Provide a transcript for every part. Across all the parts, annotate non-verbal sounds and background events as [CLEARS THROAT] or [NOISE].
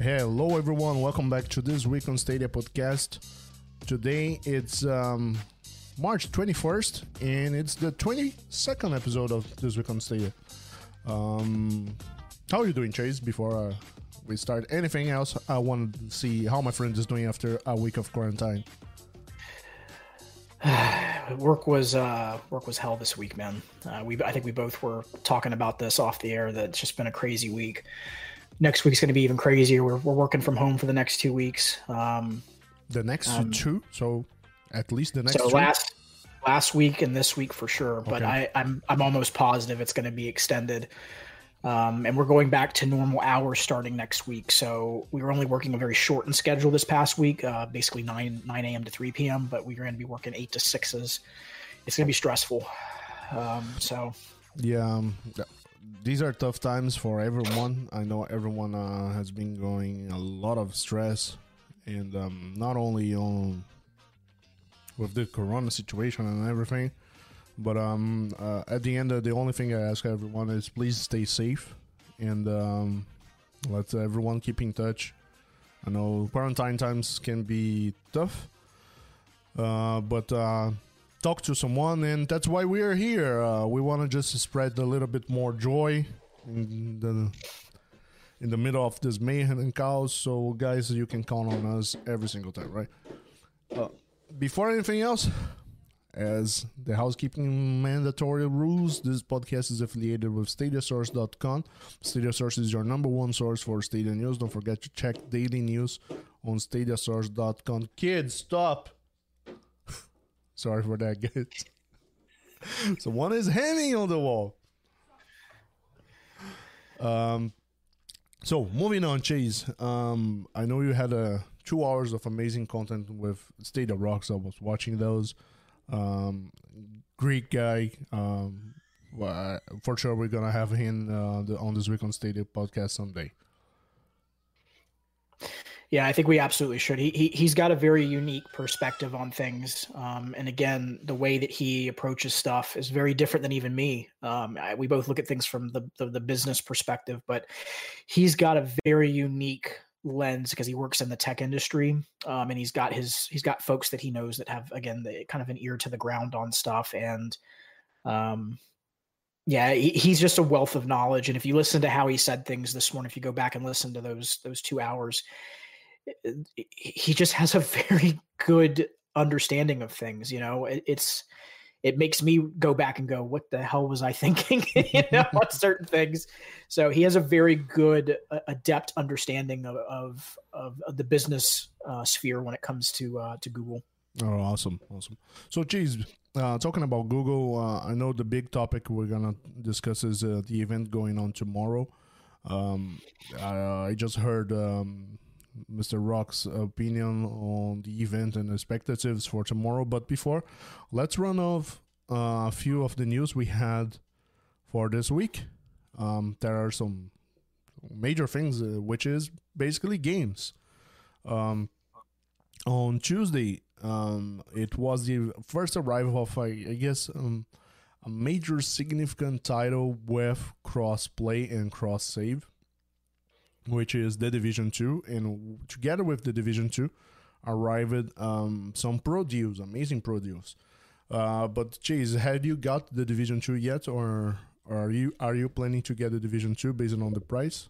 Hello, everyone. Welcome back to this week on Stadia podcast. Today it's um, March 21st, and it's the 22nd episode of this week on Stadia. Um, how are you doing, Chase? Before uh, we start anything else, I want to see how my friend is doing after a week of quarantine. [SIGHS] work was uh, work was hell this week, man. Uh, we I think we both were talking about this off the air. That it's just been a crazy week. Next week's going to be even crazier. We're, we're working from home for the next two weeks. Um, The next um, two, so at least the next. So two? last last week and this week for sure, but Okay. I, I'm I'm almost positive it's going to be extended. Um, and we're going back to normal hours starting next week. So we were only working a very shortened schedule this past week, uh, basically nine nine a.m. to three p.m. But we're going to be working eight to sixes. It's going to be stressful. Um, so Yeah, um, these are tough times for everyone. I know everyone uh, has been going a lot of stress, and um, not only on with the corona situation and everything, but um, uh, at the end, uh, the only thing I ask everyone is please stay safe and um, let everyone keep in touch. I know quarantine times can be tough, uh, but uh, talk to someone, and that's why we are here. Uh, we want to just spread a little bit more joy in the in the middle of this mayhem and chaos. So, guys, you can count on us every single time, right? Uh, before anything else, as the housekeeping mandatory rules, this podcast is affiliated with StadiaSource.com. StadiaSource is your number one source for Stadia news. Don't forget to check daily news on StadiaSource.com. Kids, stop! Sorry for that, guys. [LAUGHS] so one is hanging on the wall. Um, so moving on, Chase. Um, I know you had uh, two hours of amazing content with State of Rocks. I was watching those. Um, Greek guy. Um, well, for sure, we're gonna have him uh, the, on this week on Stadia podcast someday. Yeah, I think we absolutely should. He, he he's got a very unique perspective on things, um, and again, the way that he approaches stuff is very different than even me. Um, I, we both look at things from the, the the business perspective, but he's got a very unique lens because he works in the tech industry, um, and he's got his he's got folks that he knows that have again the, kind of an ear to the ground on stuff, and um, yeah, he, he's just a wealth of knowledge. And if you listen to how he said things this morning, if you go back and listen to those those two hours, he just has a [LAUGHS] very good understanding of things. You know, it, it's it makes me go back and go, "What the hell was I [LAUGHS] thinking?" [LAUGHS] you know, on certain things. So he has a very good, uh, adept understanding of of, of, the business uh, sphere when it comes to uh, to Google. Oh, awesome, awesome. So, geez, uh, talking about Google, uh, I know the big topic we're gonna discuss is uh, the event going on tomorrow. Um, I just heard um, Mr. Rock's opinion on the event and expectations for tomorrow. But before, let's run off uh, a few of the news we had for this week. Um, there are some major things, uh, which is basically games. Um, on Tuesday, um, it was the first arrival of, I, I guess, um, a major significant title with cross play and cross save, which is the Division 2. And together with the Division 2, arrived um, some pro deals, amazing pro deals. Uh, but Chase, have you got the Division 2 yet, or are you are you planning to get the Division 2 based on the price?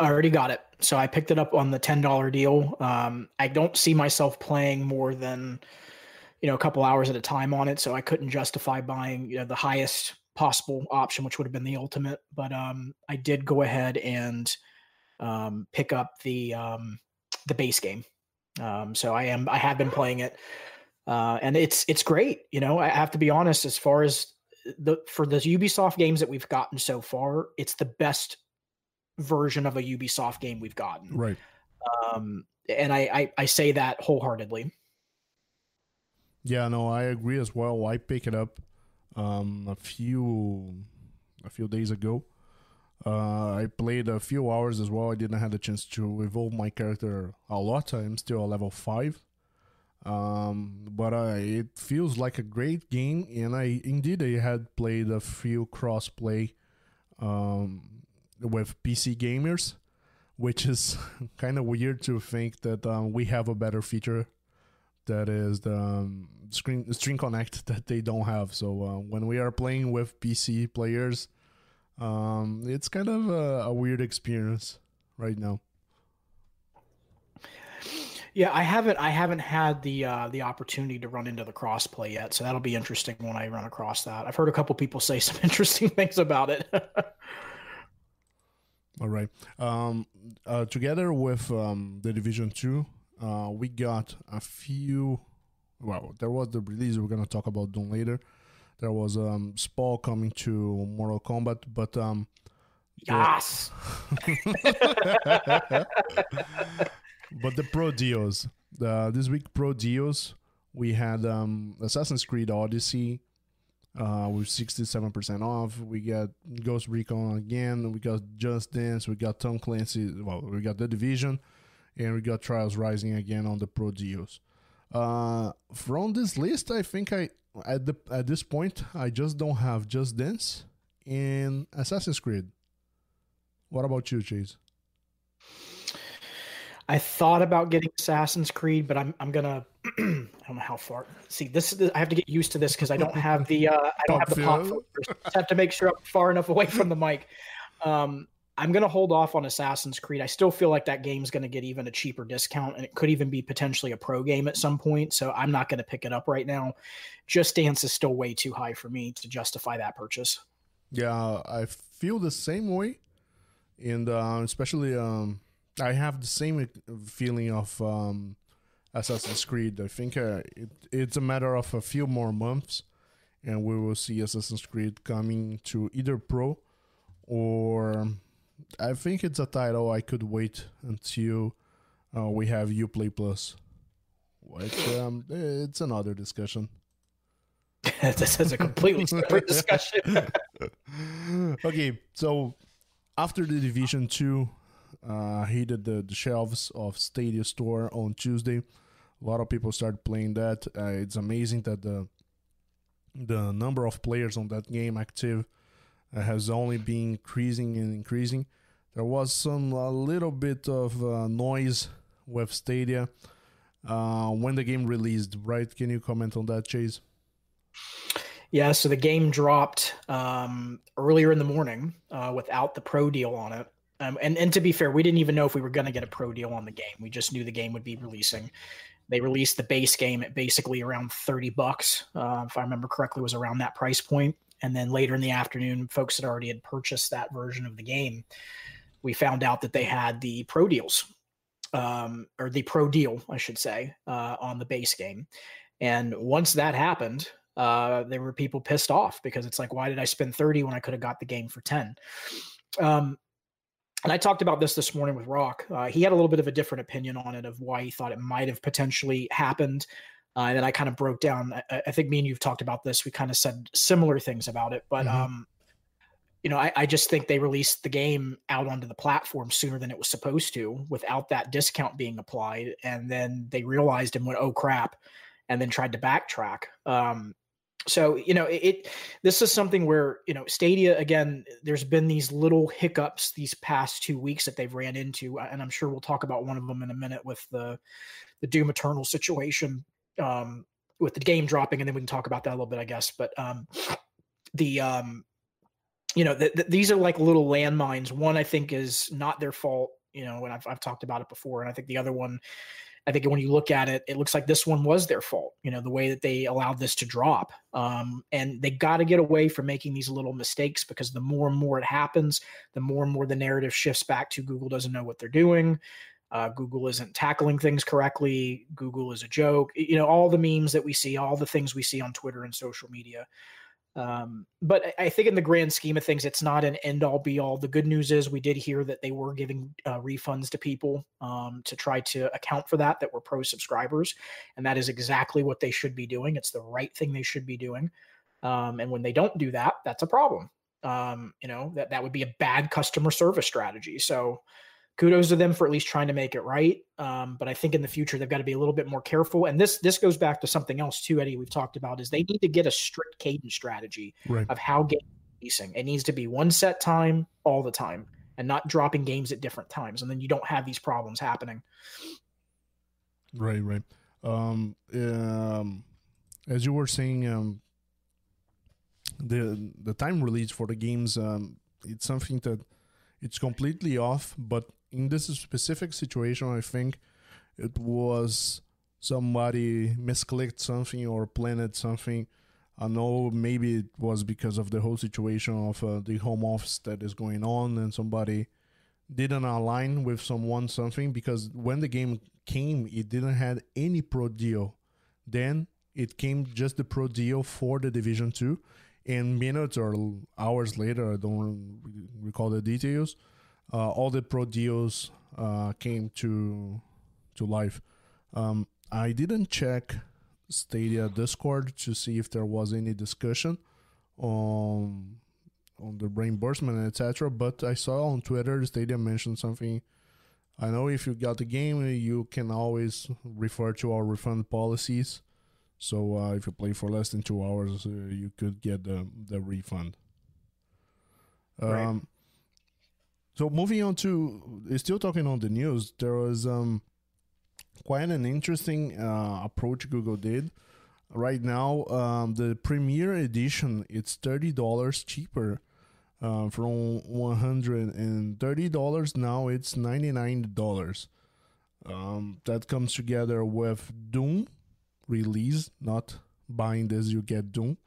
I already got it. So I picked it up on the ten dollar deal. Um, I don't see myself playing more than you know a couple hours at a time on it, so I couldn't justify buying you know the highest possible option, which would have been the ultimate. But um, I did go ahead and um, pick up the um, the base game. Um, so I am I have been playing it, uh, and it's it's great. You know, I have to be honest. As far as the for the Ubisoft games that we've gotten so far, it's the best version of a Ubisoft game we've gotten. Right. Um, and I, I I say that wholeheartedly. Yeah, no, I agree as well. I picked it up um, a few a few days ago. Uh, I played a few hours as well. I didn't have the chance to evolve my character a lot. I'm still a level five, um, but uh, it feels like a great game. And I indeed I had played a few crossplay um, with PC gamers, which is [LAUGHS] kind of weird to think that um, we have a better feature that is the um, screen Stream Connect [LAUGHS] that they don't have. So uh, when we are playing with PC players, um, it's kind of a, a weird experience right now. Yeah, I haven't I haven't had the uh, the opportunity to run into the crossplay yet, so that'll be interesting when I run across that. I've heard a couple people say [LAUGHS] some interesting things about it. [LAUGHS] All right. Um, uh, together with um, the Division Two, uh, we got a few. Well, there was the release. We're gonna talk about Doom later. There was um, Spawn coming to Mortal Kombat, but um, yes. [LAUGHS] but the pro deals, uh, this week pro deals, we had um, Assassin's Creed Odyssey uh, with 67% off. We got Ghost Recon again. We got Just Dance. We got Tom Clancy. Well, we got The Division. And we got Trials Rising again on the pro deals. Uh, from this list, I think I at the at this point I just don't have Just Dance and Assassin's Creed. What about you, Chase? I thought about getting Assassin's Creed, but I'm I'm gonna [CLEARS THROAT] I don't know how far. See, this is I have to get used to this because I don't have the uh, I don't have the pop filters. I have to make sure I'm far enough away from the mic. Um, I'm gonna hold off on Assassin's Creed. I still feel like that game's gonna get even a cheaper discount, and it could even be potentially a pro game at some point. So I'm not gonna pick it up right now. Just Dance is still way too high for me to justify that purchase. Yeah, I feel the same way, and uh, especially um I have the same feeling of um, Assassin's Creed. I think uh, it, it's a matter of a few more months, and we will see Assassin's Creed coming to either Pro or I think it's a title I could wait until uh, we have UPlay Plus. Which um, it's another discussion. [LAUGHS] this is a completely separate discussion. [LAUGHS] okay, so after the Division Two uh, hit the, the shelves of Stadia Store on Tuesday. A lot of people started playing that. Uh, it's amazing that the the number of players on that game active uh, has only been increasing and increasing. There was some a little bit of uh, noise with Stadia uh, when the game released, right? Can you comment on that, Chase? Yeah, so the game dropped um, earlier in the morning uh, without the pro deal on it. Um, and and to be fair, we didn't even know if we were going to get a pro deal on the game. We just knew the game would be releasing. They released the base game at basically around thirty bucks, uh, if I remember correctly, was around that price point. And then later in the afternoon, folks had already had purchased that version of the game. We found out that they had the pro deals, um, or the pro deal, I should say, uh, on the base game. And once that happened, uh, there were people pissed off because it's like, why did I spend 30 when I could have got the game for 10? Um, and I talked about this this morning with Rock. Uh, he had a little bit of a different opinion on it of why he thought it might have potentially happened. Uh, and then I kind of broke down. I, I, think me and you've talked about this. We kind of said similar things about it, but mm-hmm. um, you know, I, I, just think they released the game out onto the platform sooner than it was supposed to, without that discount being applied. And then they realized and went, "Oh crap!" and then tried to backtrack. Um, so you know it, it, this is something where you know stadia again there's been these little hiccups these past two weeks that they've ran into and i'm sure we'll talk about one of them in a minute with the the doom eternal situation um with the game dropping and then we can talk about that a little bit i guess but um the um you know the, the, these are like little landmines one i think is not their fault you know and I've, I've talked about it before and i think the other one I think when you look at it, it looks like this one was their fault. You know, the way that they allowed this to drop, um, and they got to get away from making these little mistakes because the more and more it happens, the more and more the narrative shifts back to Google doesn't know what they're doing. Uh, Google isn't tackling things correctly. Google is a joke. You know, all the memes that we see, all the things we see on Twitter and social media. Um, but I think in the grand scheme of things, it's not an end all be all. The good news is we did hear that they were giving uh, refunds to people um, to try to account for that, that were pro subscribers. And that is exactly what they should be doing. It's the right thing they should be doing. Um, and when they don't do that, that's a problem. Um, you know, that, that would be a bad customer service strategy. So, kudos to them for at least trying to make it right. Um, but I think in the future they've got to be a little bit more careful. And this this goes back to something else too, Eddie. We've talked about is they need to get a strict cadence strategy right. of how game releasing. It needs to be one set time all the time, and not dropping games at different times, and then you don't have these problems happening. Right, right. Um, um, as you were saying, um, the the time release for the games, um, it's something that it's completely off. But in this specific situation, I think it was somebody misclicked something or planted something. I know maybe it was because of the whole situation of uh, the home office that is going on, and somebody didn't align with someone something because when the game came, it didn't have any pro deal. Then it came just the pro deal for the Division Two, and minutes or hours later, I don't recall the details. Uh, all the pro deals uh, came to to life. Um, I didn't check Stadia Discord to see if there was any discussion on on the reimbursement etc. But I saw on Twitter Stadia mentioned something. I know if you got the game, you can always refer to our refund policies. So uh, if you play for less than two hours, uh, you could get the the refund. Um, right. So moving on to still talking on the news, there was um, quite an interesting uh, approach Google did. Right now, um, the Premier Edition it's thirty dollars cheaper uh, from one hundred and thirty dollars. Now it's ninety nine dollars. Um, that comes together with Doom release, not buying this you get Doom.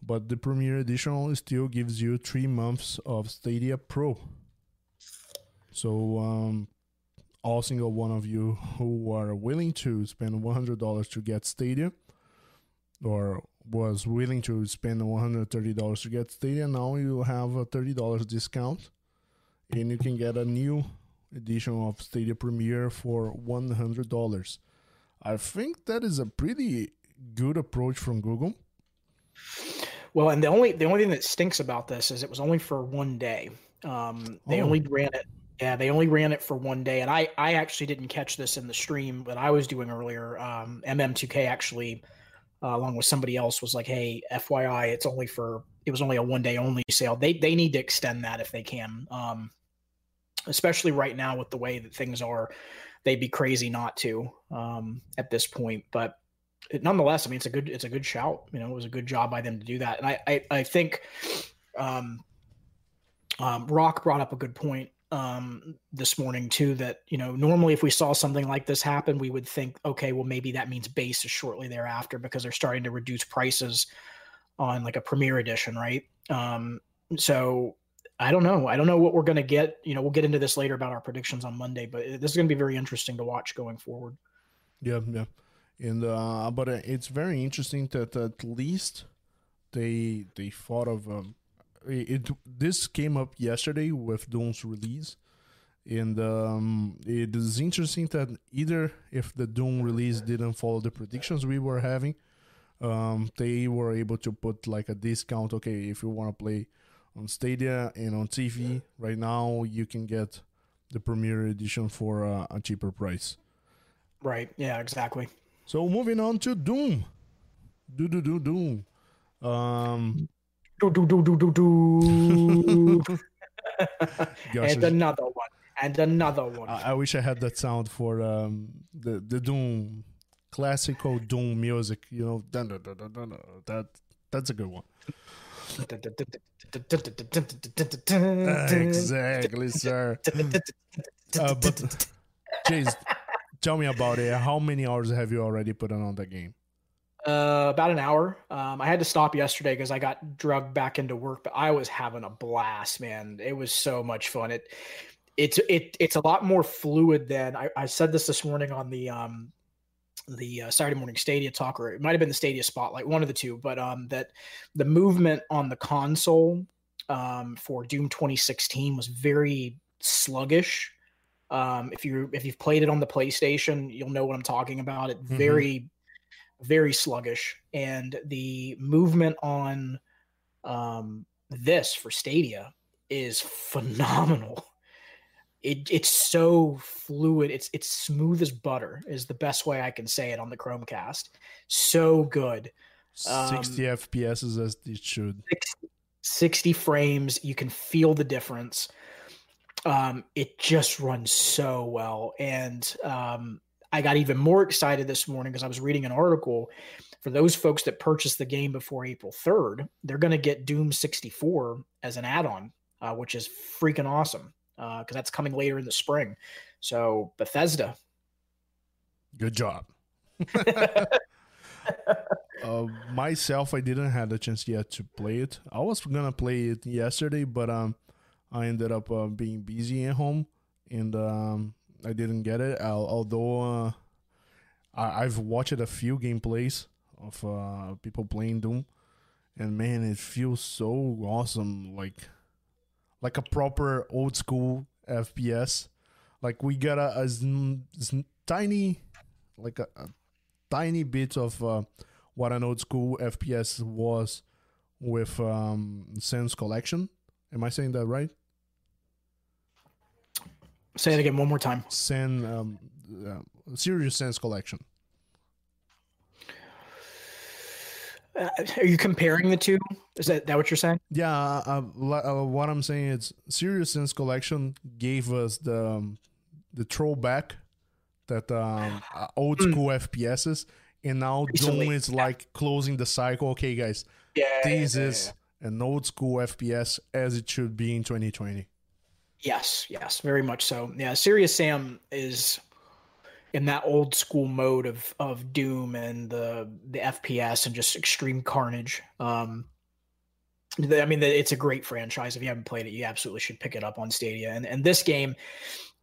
But the Premier Edition still gives you three months of Stadia Pro. So um, all single one of you who are willing to spend $100 to get Stadia or was willing to spend $130 to get Stadia, now you have a $30 discount and you can get a new edition of Stadia Premier for $100. I think that is a pretty good approach from Google. Well, and the only the only thing that stinks about this is it was only for one day. Um, they oh. only ran it yeah, they only ran it for one day, and I I actually didn't catch this in the stream that I was doing earlier. Um, MM2K actually, uh, along with somebody else, was like, "Hey, FYI, it's only for it was only a one day only sale. They they need to extend that if they can, um, especially right now with the way that things are. They'd be crazy not to um, at this point, but." It, nonetheless, I mean, it's a good it's a good shout. You know, it was a good job by them to do that, and I I, I think um, um, Rock brought up a good point um, this morning too that you know normally if we saw something like this happen we would think okay well maybe that means base is shortly thereafter because they're starting to reduce prices on like a premier edition right? Um, so i don't know. I don't know what we're going to get. You know we'll get into this later about our predictions on monday but this is going to be very interesting to watch going forward. Yeah yeah. And uh but uh, it's very interesting that at least they they thought of um it this came up yesterday with Doom's release, and um, it is interesting that either if the Doom release didn't follow the predictions we were having, um, they were able to put like a discount. Okay, if you want to play on Stadia and on TV right now, you can get the Premier Edition for uh, a cheaper price. Right. Yeah. Exactly. So moving on to Doom. Do do do Doom. Um, do do do do do do. [LAUGHS] and another one, and another one. I, I, wish I had that sound for um, the the Doom classical Doom music. You know, dun, dun, dun, dun, dun, that that's a good one. exactly, sir. Uh, but Chase, tell me about it. How many hours have you already put on that game? Uh, about an hour. Um, I had to stop yesterday because I got drugged back into work, but I was having a blast, man. It was so much fun. It, it's it it's a lot more fluid than I, I said this this morning on the um the uh, Saturday morning Stadia talk, or it might have been the Stadia Spotlight, one of the two. But um, that the movement on the console um, for Doom 2016 was very sluggish. Um, if you if you've played it on the PlayStation, you'll know what I'm talking about. It mm-hmm. very very sluggish, and the movement on um, this for Stadia is phenomenal. [LAUGHS] It, it's so fluid. It's it's smooth as butter is the best way I can say it on the Chromecast. So good. 60 um, FPS as it should. 60, 60 frames. You can feel the difference. um, it just runs so well. And um, I got even more excited this morning because I was reading an article for those folks that purchased the game before April 3rd. They're going to get Doom 64 as an add on, uh, which is freaking awesome because uh, that's coming later in the spring. So, Bethesda. Good job. [LAUGHS] uh, myself, I didn't have the chance yet to play it. I was gonna play it yesterday, but um, I ended up uh, being busy at home, and um, I didn't get it. I'll, although uh, I, have watched a few gameplays of uh, people playing Doom, and man, it feels so awesome, like like a proper old school FPS. Like we got a, tiny, like a, a tiny bit of uh, what an old school FPS was with um, Sans Collection. Am I saying that right? Say it again one more time. Sans, um, uh, Serious Sans Collection. Uh, are you comparing the two? Is that, that what you're saying? Yeah. Uh, uh, what I'm saying is, Serious Sans Collection gave us the um, the throwback that um, uh, old hmm. school. FPSs, and now Recently. Doom is like closing the cycle. Okay, guys, yeah, this yeah, is yeah. an old school FPS as it should be in 2020. Yes, yes, very much so. Yeah, Serious Sam is in that old school mode of of Doom and the the FPS and just extreme carnage. Um, I mean, it's a great franchise. If you haven't played it, you absolutely should pick it up on Stadia. And and this game,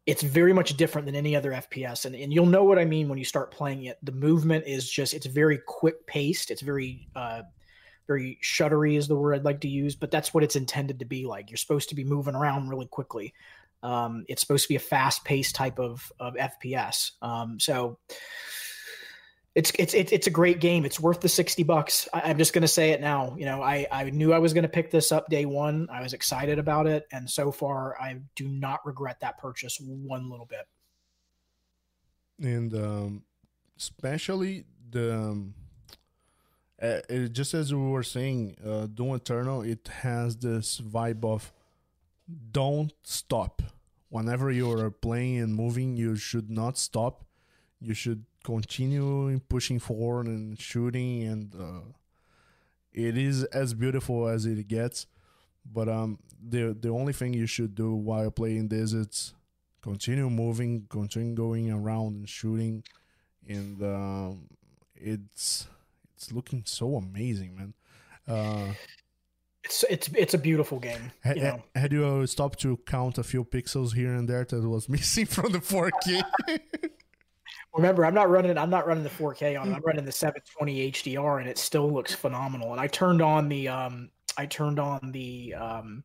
it's very much different than any other FPS. And, and you'll know what I mean when you start playing it. The movement is just, it's very quick paced. It's very, uh, very shuttery is the word I'd like to use, but that's what it's intended to be like. You're supposed to be moving around really quickly. Um, it's supposed to be a fast paced type of, of FPS. Um, so, it's it's it's a great game. It's worth the sixty bucks. I, am just going to say it now. You know, I I knew I was going to pick this up day one. I was excited about it, and so far, I do not regret that purchase one little bit. And um, especially the um, uh, it, just as we were saying, uh, Doom Eternal, it has this vibe of don't stop. Whenever you are playing and moving, you should not stop. You should continue pushing forward and shooting and uh, it is as beautiful as it gets but um the the only thing you should do while playing this is continue moving continue going around and shooting and um it's it's looking so amazing man uh it's it's it's a beautiful game. You, know? had you stopped to count a few pixels here and there that was [LAUGHS] missing from the 4K? [LAUGHS] Remember, I'm not running. I'm not running the 4K on. it. I'm running the 720 HDR, and it still looks phenomenal. And I turned on the. Um, I turned on the. Um,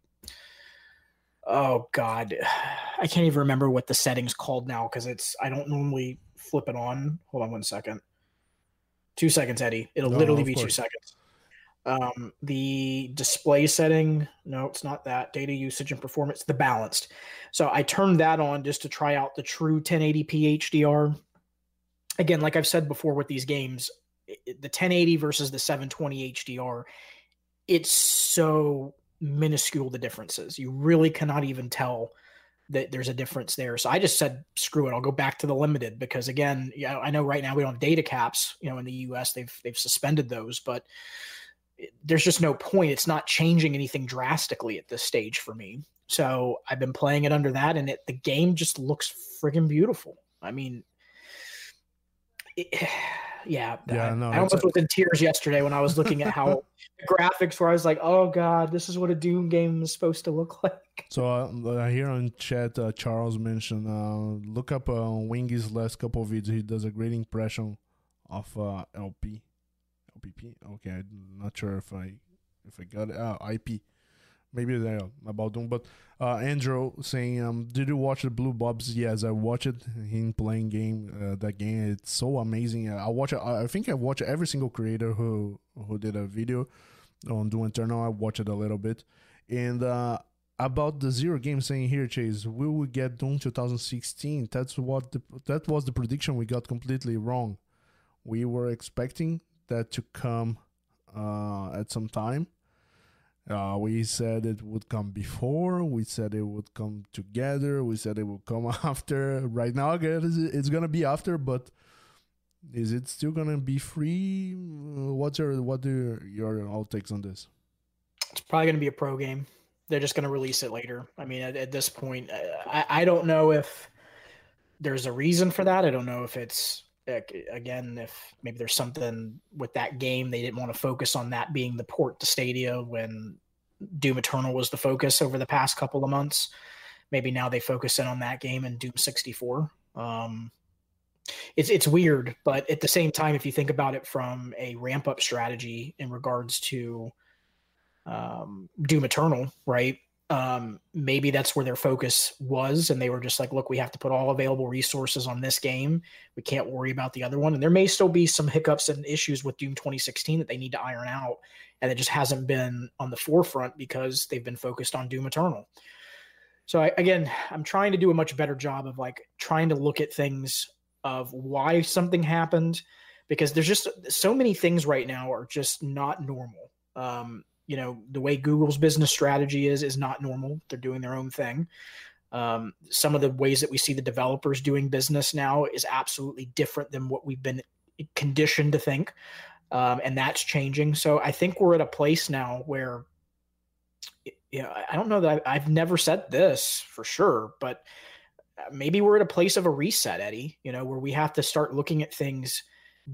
oh God, [SIGHS] I can't even remember what the settings called now because it's. I don't normally flip it on. Hold on one second. Two seconds, Eddie. It'll oh, literally be course. two seconds. Um, the display setting, no, it's not that. Data usage and performance, the balanced. So I turned that on just to try out the true 1080p HDR again, like I've said before with these games, the 1080 versus the 720 HDR, it's so minuscule the differences. You really cannot even tell that there's a difference there. So I just said, screw it. I'll go back to the limited because again, I know right now we don't have data caps. You know, in the U.S. they've they've suspended those, but there's just no point. It's not changing anything drastically at this stage for me. So I've been playing it under that, and it the game just looks friggin' beautiful. I mean, yeah, [SIGHS] yeah, I, no, I almost a- was in tears yesterday when I was looking at how [LAUGHS] graphics were. I was like, "Oh God, this is what a Doom game is supposed to look [LAUGHS] like." So uh, here on chat, uh, Charles mentioned, uh, look up uh, Wingy's last couple of videos. He does a great impression of uh, LP, LPP. Okay, I'm not sure if I if I got it. Uh, IP maybe they about Doom. But uh, Andrew saying, um, "Did you watch the Blue Bobs?" Yes, I watched it. Him playing game uh, that game. It's so amazing. I watch. I think I watch every single creator who who did a video on Doom Eternal. I watched it a little bit, and uh, about the zero game saying here, Chase, we will get Doom 2016. That's what the, that was the prediction we got completely wrong. We were expecting that to come uh, at some time Uh, we said it would come before. We said it would come together. We said it would come [LAUGHS] after. Right now, it's gonna be after, but is it still gonna be free? What's your what do your all takes on this? It's probably gonna be a pro game. They're just gonna release it later. I mean, at, at this point, I, I don't know if there's a reason for that. I don't know if it's again if maybe there's something with that game they didn't want to focus on that being the port to Stadia when Doom Eternal was the focus over the past couple of months. Maybe now they focus in on that game and Doom 64. Um, it's it's weird, but at the same time, if you think about it from a ramp up strategy in regards to um, Doom Eternal, right? Um, maybe that's where their focus was and they were just like look we have to put all available resources on this game. We can't worry about the other one. And there may still be some hiccups and issues with doom 2016 that they need to iron out and it just hasn't been on the forefront because they've been focused on doom eternal. So I, again i'm trying to do a much better job of like trying to look at things of why something happened because there's just so many things right now are just not normal. Um, you know the way google's business strategy is is not normal. They're doing their own thing. Um, some of the ways that we see the developers doing business now is absolutely different than what we've been conditioned to think um, and that's changing. So i think we're at a place now where you know i don't know that I, i've never said this for sure but maybe we're at a place of a reset eddie you know where we have to start looking at things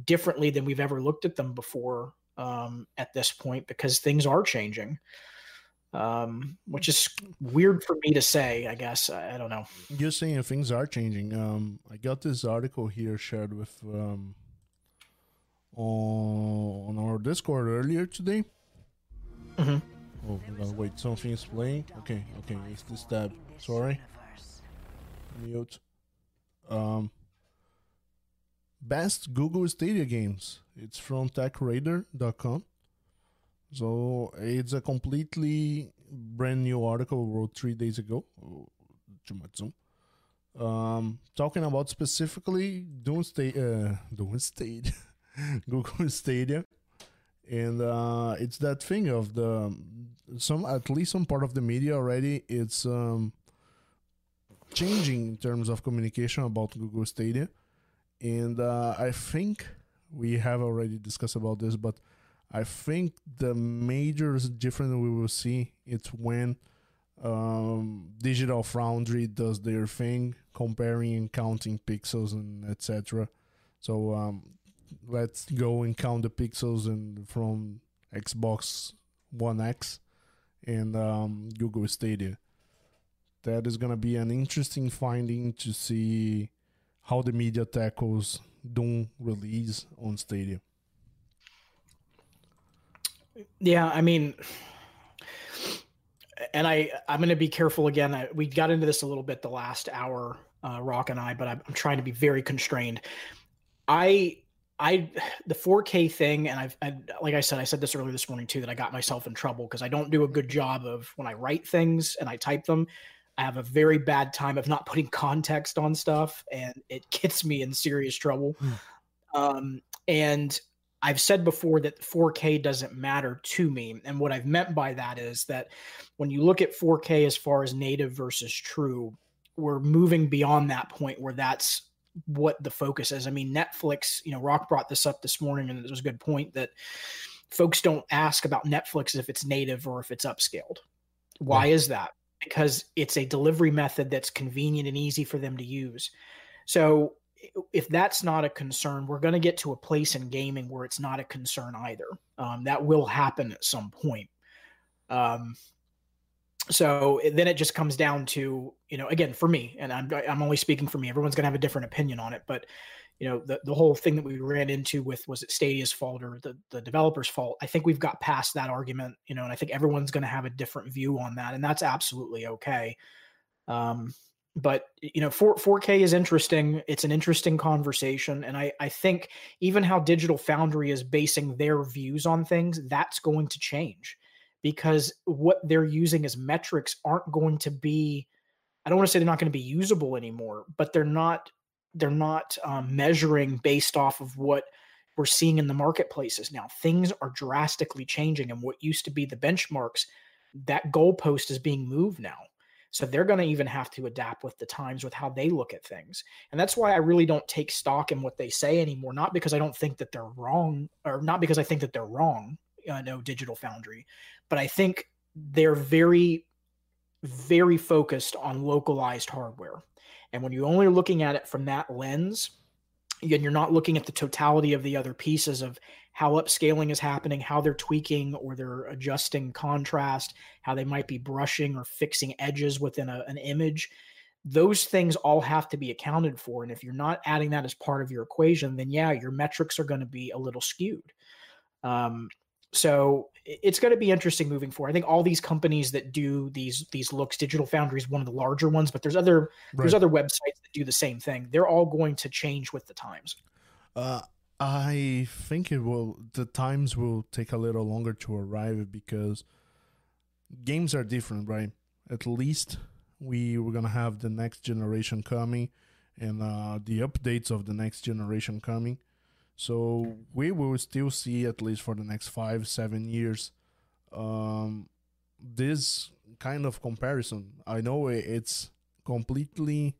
differently than we've ever looked at them before um, at this point because things are changing, um, which is weird for me to say. I guess I, I don't know. You're saying things are changing. Um, I got this article here shared with um, on, on our Discord earlier today. Mm-hmm. Oh, wait, something is playing. Okay, okay, it's this tab. Sorry. Mute. Um, best Google Stadia games. It's from TechRadar.com. So it's a completely brand new article wrote three days ago. Zoom. Um, talking about specifically Doom [LAUGHS] State, uh, [LAUGHS] State, Google Stadia, and uh, it's that thing of the some at least some part of the media already. It's um, changing in terms of communication about Google Stadia and uh, I think we have already discussed about this, but I think the major difference we will see it's when um, Digital Foundry does their thing, comparing and counting pixels and etc. So um, let's go and count the pixels and from Xbox One X and um, Google Stadia. That is gonna be an interesting finding to see how the media tackles Doom release on Stadia. Yeah, I mean, and I I'm going to be careful again. I, we got into this a little bit the last hour, uh, Rock and I, but I'm, I'm trying to be very constrained. I I the 4K thing, and I've I, like I said, I said this earlier this morning too that I got myself in trouble because I don't do a good job of when I write things and I type them. I have a very bad time of not putting context on stuff, and it gets me in serious trouble. Mm. Um, and I've said before that 4K doesn't matter to me. And what I've meant by that is that when you look at 4K as far as native versus true, we're moving beyond that point where that's what the focus is. I mean, Netflix, you know, Rock brought this up this morning, and it was a good point that folks don't ask about Netflix if it's native or if it's upscaled. Why yeah. is that? Because it's a delivery method that's convenient and easy for them to use. So if that's not a concern, we're going to get to a place in gaming where it's not a concern either. Um, that will happen at some point. Um, so then it just comes down to you know again for me, and I'm I'm only speaking for me. Everyone's going to have a different opinion on it, but you know the, the whole thing that we ran into with was it stadia's fault or the, the developer's fault? I think we've got past that argument you know and i think everyone's going to have a different view on that and that's absolutely okay. Um, but you know 4, 4k is interesting. It's an interesting conversation and I, I think even how digital foundry is basing their views on things that's going to change because what they're using as metrics aren't going to be i don't want to say they're not going to be usable anymore but they're not they're not um, measuring based off of what we're seeing in the marketplaces now. Things are drastically changing, and what used to be the benchmarks that goalpost is being moved now. So they're going to even have to adapt with the times with how they look at things. And that's why I really don't take stock in what they say anymore. Not because I don't think that they're wrong, or not because I think that they're wrong, uh, no Digital Foundry, but I think they're very, very focused on localized hardware. And when you're only looking at it from that lens, and you're not looking at the totality of the other pieces of how upscaling is happening, how they're tweaking or they're adjusting contrast, how they might be brushing or fixing edges within a, an image. Those things all have to be accounted for. And if you're not adding that as part of your equation, then yeah, your metrics are going to be a little skewed. Um, so it's going to be interesting moving forward. I think all these companies that do these these looks, Digital Foundry is one of the larger ones, but there's other right. there's other websites that do the same thing. They're all going to change with the times. Uh, I think it will. The times will take a little longer to arrive because games are different, right? At least we we're gonna have the next generation coming, and uh, the updates of the next generation coming so we will still see at least for the next five, seven years, um, this kind of comparison. I know it's completely.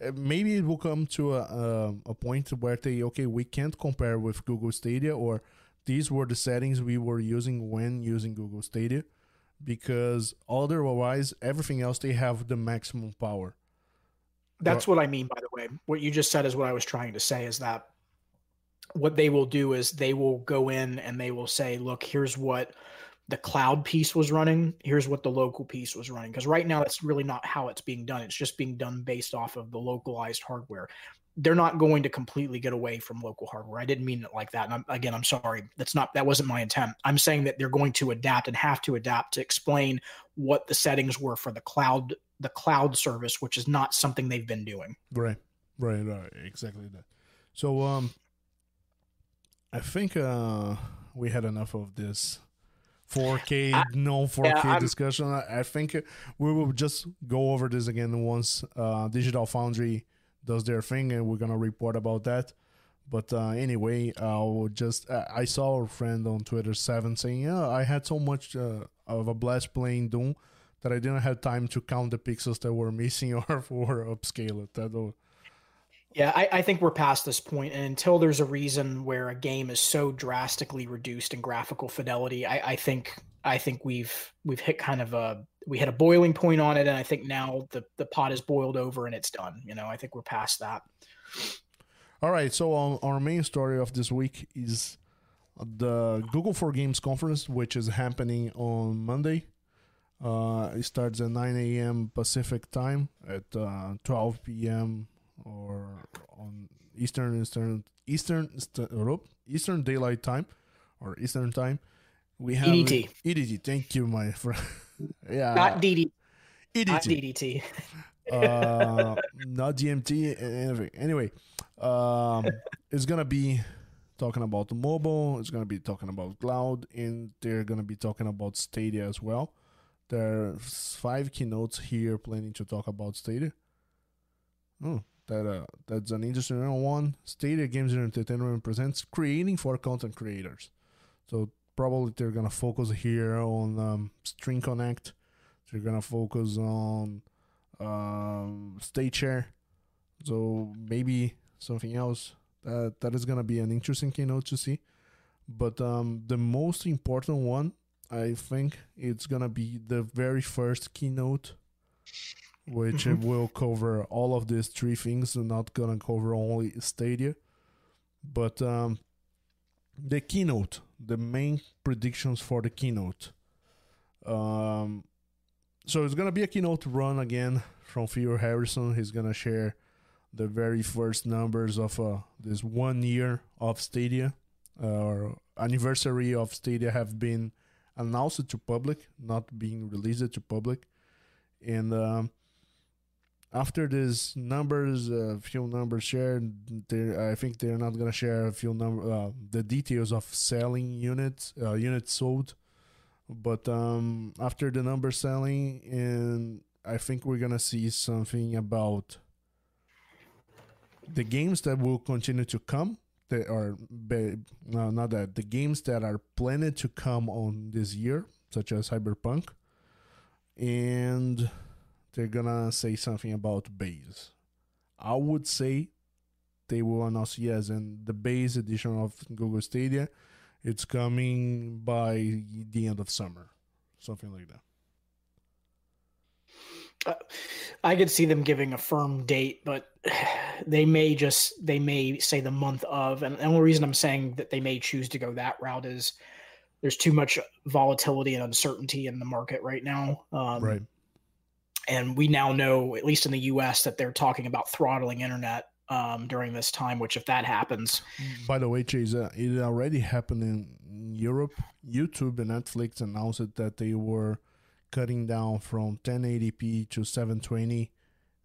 Eh, maybe it will come to a, a, a point where they okay, we can't compare with Google Stadia, or these were the settings we were using when using Google Stadia, because otherwise everything else they have the maximum power. That's what I mean, by the way. What you just said is what I was trying to say. Is that what they will do is they will go in and they will say, look, here's what the cloud piece was running. Here's what the local piece was running. Because right now, that's really not how it's being done. It's just being done based off of the localized hardware. They're not going to completely get away from local hardware. I didn't mean it like that. And I'm, again, I'm sorry. That's not that wasn't my intent. I'm saying that they're going to adapt and have to adapt to explain what the settings were for the cloud the cloud service, which is not something they've been doing. Right, right, right. Exactly that. So, um, I think uh, we had enough of this 4K, I, no 4K yeah, discussion. I, I, think we will just go over this again once uh, Digital Foundry does their thing, and we're gonna report about that. But uh, anyway, I'll just I saw a friend on Twitter seven saying, "Yeah, I had so much uh, of a blast playing Doom that I didn't have time to count the pixels that were [LAUGHS] missing or [LAUGHS] for upscale it." That yeah, I, I, think we're past this point, and until there's a reason where a game is so drastically reduced in graphical fidelity, I, I think I think we've we've hit kind of a we hit a boiling point on it, and I think now the the pot is boiled over and it's done. You know, I think we're past that. All right, so our main story of this week is the Google for Games conference, which is happening on Monday. Uh, it starts at 9 a.m. Pacific time at uh, 12 p.m or on Eastern Eastern Eastern Europe Eastern Daylight Time or Eastern Time. We have EDT. EDT. Thank you, my [LAUGHS] friend. yeah, not DDT. EDT. Not DDT. [LAUGHS] uh, not DMT. Anyway, anyway, um, [LAUGHS] it's gonna be talking about the mobile. It's gonna be talking about cloud, and they're gonna be talking about Stadia as well. There's five keynotes here planning to talk about Stadia. Oh, that uh, that's an interesting one. Stadia Games and Entertainment presents creating for content creators. So probably they're gonna focus here on um, Stream Connect. They're gonna focus on um, State Share. So maybe something else that that is gonna be an interesting keynote to see. But um, the most important one, I think, it's gonna be the very first keynote which mm-hmm. will cover all of these three things. I'm not gonna cover only Stadia, but um, the keynote, the main predictions for the keynote. Um, so it's gonna be a keynote run again from Phil Harrison. He's gonna share the very first numbers of uh, this one year of Stadia uh, or anniversary of Stadia have been announced to public, not being released to public, and um, after these numbers, a uh, few numbers shared, I think they're not gonna share a few number uh, the details of selling units, uh, units sold. But um, after the number selling, and I think we're gonna see something about the games that will continue to come. That are no, not that the games that are planned to come on this year, such as Cyberpunk, and they're gonna say something about base. I would say they will announce yes, and the base edition of Google Stadia, it's coming by the end of summer, something like that. Uh, I could see them giving a firm date, but [SIGHS] they may just they may say the month of, and the only reason I'm saying that they may choose to go that route is there's too much volatility and uncertainty in the market right now. Um, right. And we now know, at least in the U.S., that they're talking about throttling internet um, during this time. Which, if that happens, by the way, Chase, uh, it already happened in Europe. YouTube and Netflix announced that they were cutting down from 1080p to 720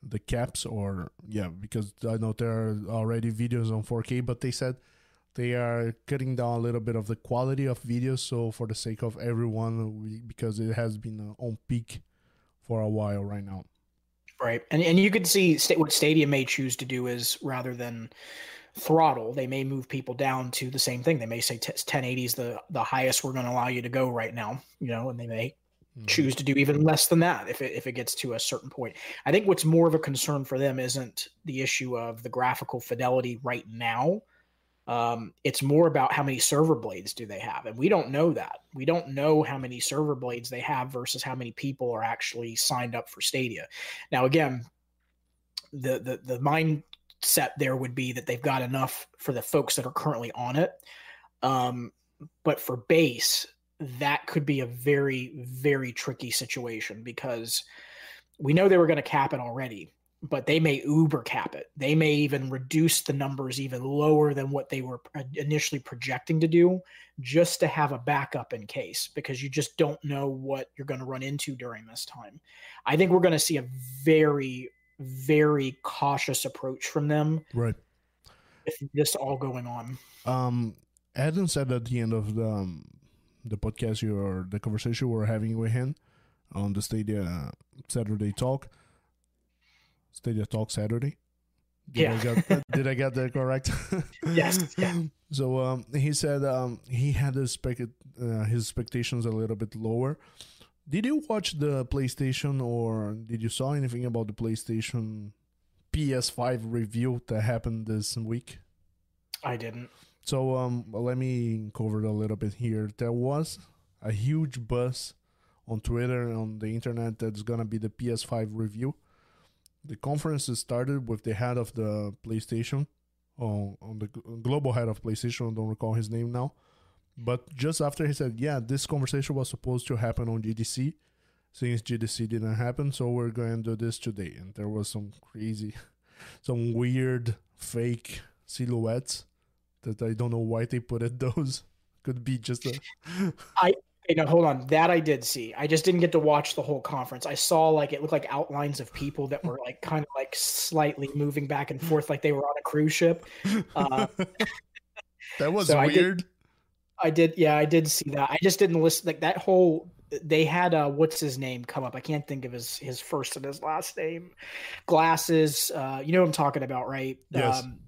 the caps or yeah because i know there are already videos on 4k but they said they are cutting down a little bit of the quality of videos so for the sake of everyone we, because it has been uh, on peak for a while right now right and, and you could see what Stadia may choose to do is rather than throttle they may move people down to the same thing they may say 1080 is the the highest we're going to allow you to go right now you know and they may mm-hmm. choose to do even less than that if it, if it gets to a certain point. I think what's more of a concern for them isn't the issue of the graphical fidelity right now. Um, it's more about how many server blades do they have, and we don't know that. We don't know how many server blades they have versus how many people are actually signed up for Stadia. Now, again, the the the mindset there would be that they've got enough for the folks that are currently on it. Um, but for base, that could be a very, very tricky situation because we know they were going to cap it already, but they may uber cap it. They may even reduce the numbers even lower than what they were initially projecting to do just to have a backup in case because you just don't know what you're going to run into during this time. I think we're going to see a very, very cautious approach from them. Right. With this all going on. Um, Adam said at the end of the um, the podcast you or the conversation we are having with him on the Stadia Saturday Talk. Stadia Talk Saturday. Did yeah. I get that, did I get that correct? [LAUGHS] yes. Yeah. [LAUGHS] So um, he said um, he had his, uh, his expectations a little bit lower. Did you watch the PlayStation or did you saw anything about the PlayStation PS5 review that happened this week? I didn't. So um, let me cover it a little bit here. There was a huge buzz on Twitter and on the internet that's gonna be the PS5 review. The conference started with the head of the PlayStation, on, on the global head of PlayStation. I don't recall his name now, but just after he said, "Yeah, this conversation was supposed to happen on GDC, since GDC didn't happen, so we're going to do this today." And there was some crazy, [LAUGHS] some weird fake silhouettes that I don't know why they put it [LAUGHS] those. Could be just a. I you know, hold on. That I did see. I just didn't get to watch the whole conference. I saw like it looked like outlines of people that were like kind of like slightly moving back and forth, like they were on a cruise ship. Uh, [LAUGHS] that was so weird. I did, I did, yeah, I did see that. I just didn't listen. Like that whole, they had uh, what's his name come up. I can't think of his his first and his last name. Glasses. Uh, you know what I'm talking about, right? Yes. Um,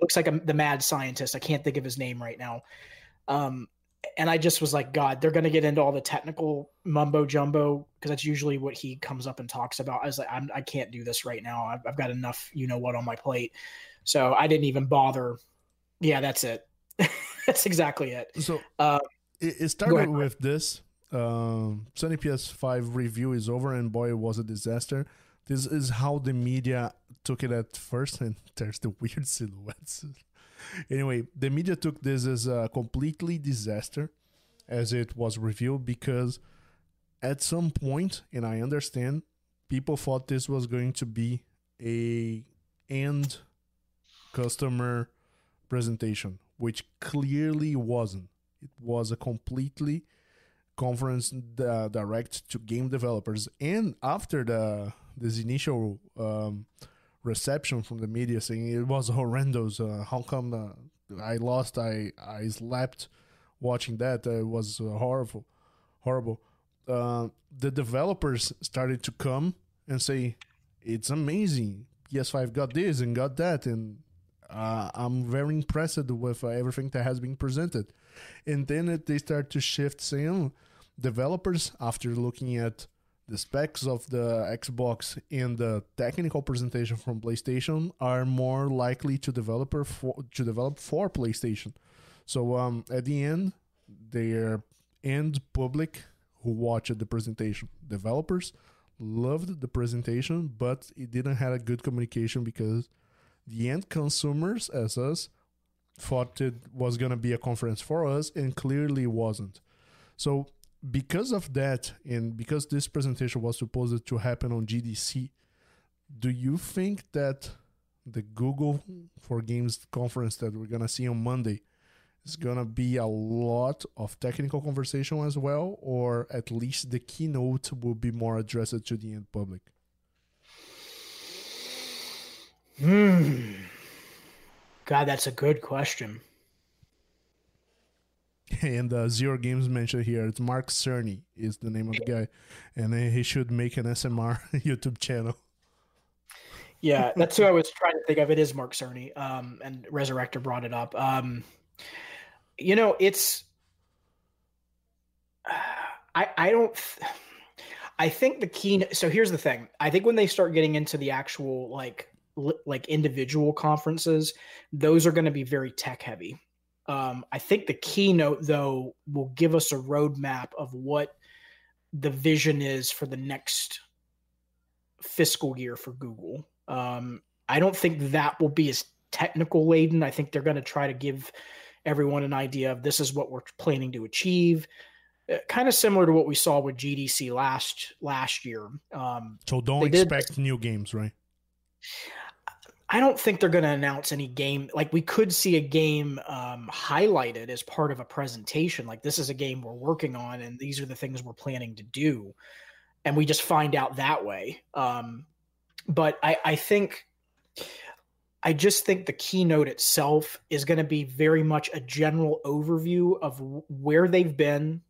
looks like a, the mad scientist. I can't think of his name right now. Um, and I just was like, God, they're going to get into all the technical mumbo jumbo because that's usually what he comes up and talks about. I was like, I'm, I can't do this right now. I've, I've got enough, you know what, on my plate. So I didn't even bother. Yeah, that's it. [LAUGHS] that's exactly it. So uh, it, it started with this. Um, Sony PS5 review is over, and boy, it was a disaster. This is how the media took it at first, and [LAUGHS] there's the weird silhouettes. [LAUGHS] anyway, the media took this as a completely disaster, as it was revealed, because at some point, and I understand, people thought this was going to be a end customer presentation, which clearly wasn't. It was a completely conference uh, direct to game developers, and after the this initial um, reception from the media saying it was horrendous. Uh, how come uh, I lost? I I slept watching that. It was uh, horrible, horrible. Uh, the developers started to come and say it's amazing. PS5 got this and got that, and uh, I'm very impressed with everything that has been presented. And then it, they start to shift, saying, developers after looking at the specs of the Xbox and the technical presentation from PlayStation are more likely to developer for to develop for PlayStation. So um, at the end, their end public who watched the presentation, developers loved the presentation, but it didn't have a good communication because the end consumers, as us, thought it was gonna be a conference for us, and clearly wasn't. So because of that, and because this presentation was supposed to happen on GDC, do you think that the Google for Games conference that we're gonna see on Monday is gonna be a lot of technical conversation as well, or at least the keynote will be more addressed to the end public? Hmm. God, that's a good question. [LAUGHS] And uh, Zero Games mentioned here, it's Mark Cerny is the name of the guy, and he should make an ASMR [LAUGHS] YouTube channel. Yeah, [LAUGHS] that's who I was trying to think of. It is Mark Cerny, um, and Resurrector brought it up. Um, you know, it's [SIGHS] I I don't. [SIGHS] I think the key. So here's the thing. I think when they start getting into the actual like like individual conferences, those are going to be very tech heavy. Um, I think the keynote though will give us a roadmap of what the vision is for the next fiscal year for Google. Um, I don't think that will be as technical laden. I think they're going to try to give everyone an idea of this is what we're planning to achieve. Uh, kind of similar to what we saw with GDC last last year. Um, so don't expect did, new games, right? I don't think they're going to announce any game. Like we could see a game um, highlighted as part of a presentation. Like this is a game we're working on, and these are the things we're planning to do, and we just find out that way. Um, but I, I think, I just think the keynote itself is going to be very much a general overview of where they've been,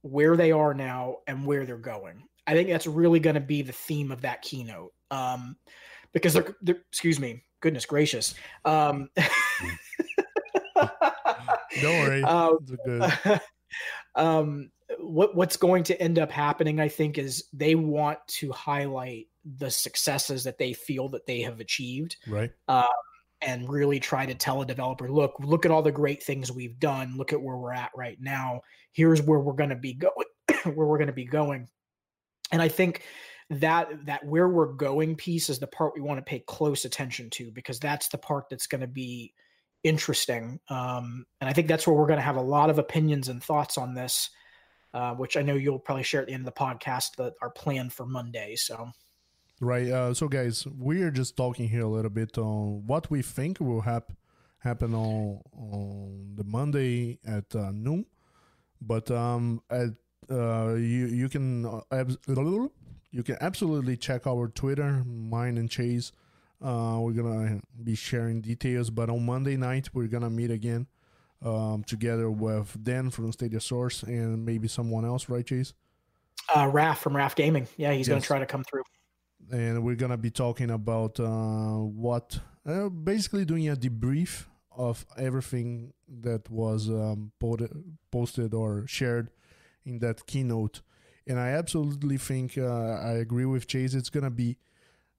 where they are now, and where they're going. I think that's really going to be the theme of that keynote. Um, because they're, they're excuse me, goodness gracious. Um, [LAUGHS] Don't worry. [LAUGHS] Um, good. [LAUGHS] um, what what's going to end up happening, I think, is they want to highlight the successes that they feel that they have achieved, right? Um, and really try to tell a developer, look, look at all the great things we've done. Look at where we're at right now. Here's where we're going to be going. [COUGHS] where we're going to be going. And I think that that where we're going piece is the part we want to pay close attention to because that's the part that's going to be interesting um, and i think that's where we're going to have a lot of opinions and thoughts on this uh, which i know you'll probably share at the end of the podcast that are planned for monday so. Right uh, so guys we are just talking here a little bit on what we think will hap- happen on on the monday at uh, noon but um at uh, you you can uh, you can absolutely check our Twitter, mine and Chase. Uh, we're gonna be sharing details, but on Monday night we're gonna meet again um, together with Dan from Stadia Source and maybe someone else, right, Chase? Uh, Raf from Raf Gaming. Yeah, he's yes. gonna try to come through. And we're gonna be talking about uh, what, uh, basically doing a debrief of everything that was um, posted or shared in that keynote and I absolutely think uh, I agree with Chase. It's gonna be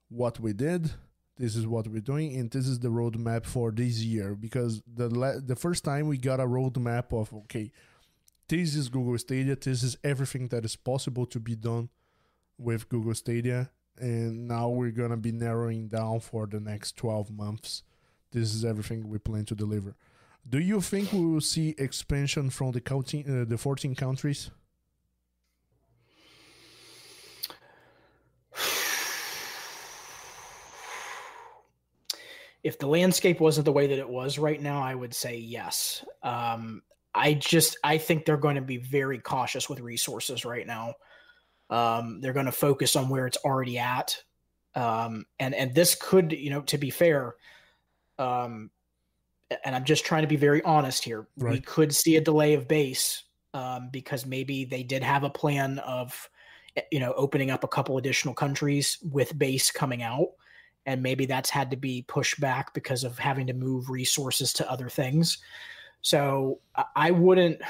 what we did. This is what we're doing, and this is the roadmap for this year. Because the the first time we got a roadmap of okay, this is Google Stadia. This is everything that is possible to be done with Google Stadia, and now we're gonna be narrowing down for the next twelve months. This is everything we plan to deliver. Do you think we will see expansion from the counting, uh, the fourteen countries? If the landscape wasn't the way that it was right now, I would say yes. Um, I just I think they're going to be very cautious with resources right now. Um, they're going to focus on where it's already at, um, and and this could you know to be fair, um, and I'm just trying to be very honest here. Right. We could see a delay of base um, because maybe they did have a plan of you know opening up a couple additional countries with base coming out and maybe that's had to be pushed back because of having to move resources to other things. So I wouldn't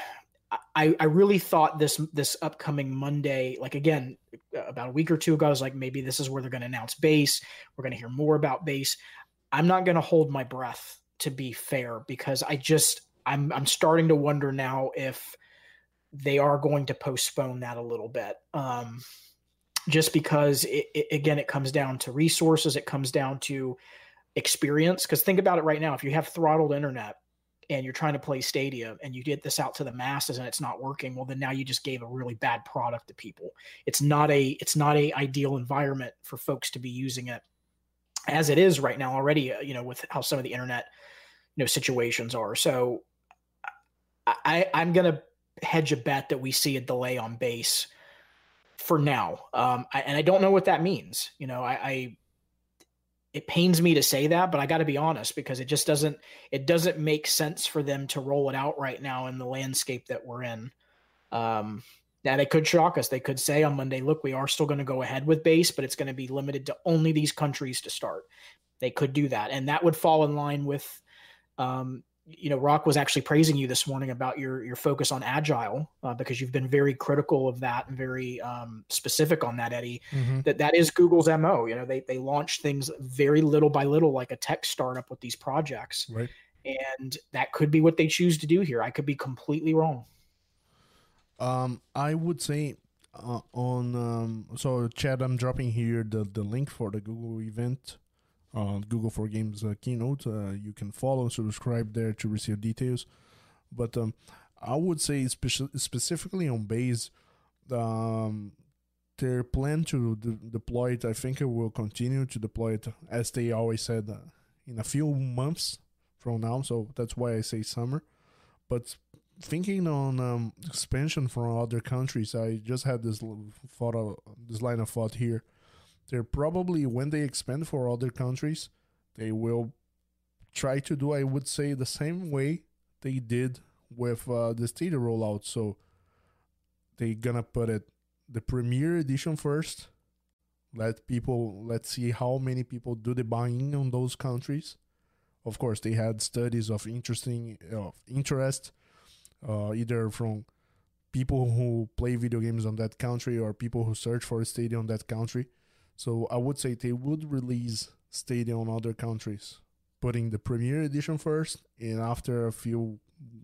I, I really thought this this upcoming Monday, like again, about a week or two ago, I was like, maybe this is where they're going to announce base. We're going to hear more about base. I'm not going to hold my breath to be fair because I just I'm I'm starting to wonder now if they are going to postpone that a little bit. Um, just because it, it, again, it comes down to resources, it comes down to experience. Because think about it right now: if you have throttled internet and you're trying to play Stadia and you get this out to the masses and it's not working, well, then now you just gave a really bad product to people. It's not a it's not a ideal environment for folks to be using it as it is right now already. Uh, you know, with how some of the internet you know situations are. So I, I'm to hedge a bet that we see a delay on base for now. Um, I, and I don't know what that means. You know, I, I it pains me to say that, but I got to be honest because it just doesn't it doesn't make sense for them to roll it out right now in the landscape that we're in. Um, now they could shock us. They could say on Monday, "Look, we are still going to go ahead with base, but it's going to be limited to only these countries to start." They could do that, and that would fall in line with um, you know, Rock was actually praising you this morning about your your focus on agile uh, because you've been very critical of that and very um, specific on that, Eddie. Mm-hmm. That that is Google's mo. You know, they they launch things very little by little, like a tech startup with these projects, right? And that could be what they choose to do here. I could be completely wrong. Um, I would say uh, on um, so Chad, I'm dropping here the the link for the Google event Google for Games uh, keynote. Uh, you can follow and subscribe there to receive details. But um, I would say speci- specifically on base, um, their plan to de- deploy it, I think it will continue to deploy it as they always said uh, in a few months from now. So that's why I say summer. But thinking on um, expansion from other countries, I just had this thought, this line of thought here they're probably when they expand for other countries, they will try to do, I would say, the same way they did with uh, the Stadia rollout. So they're gonna put it the Premier Edition first. Let people let's see how many people do the buying on those countries. Of course, they had studies of interesting of interest, uh, either from people who play video games on that country or people who search for a Stadia on that country. So I would say they would release Stadia on other countries, putting the Premier Edition first, and after a few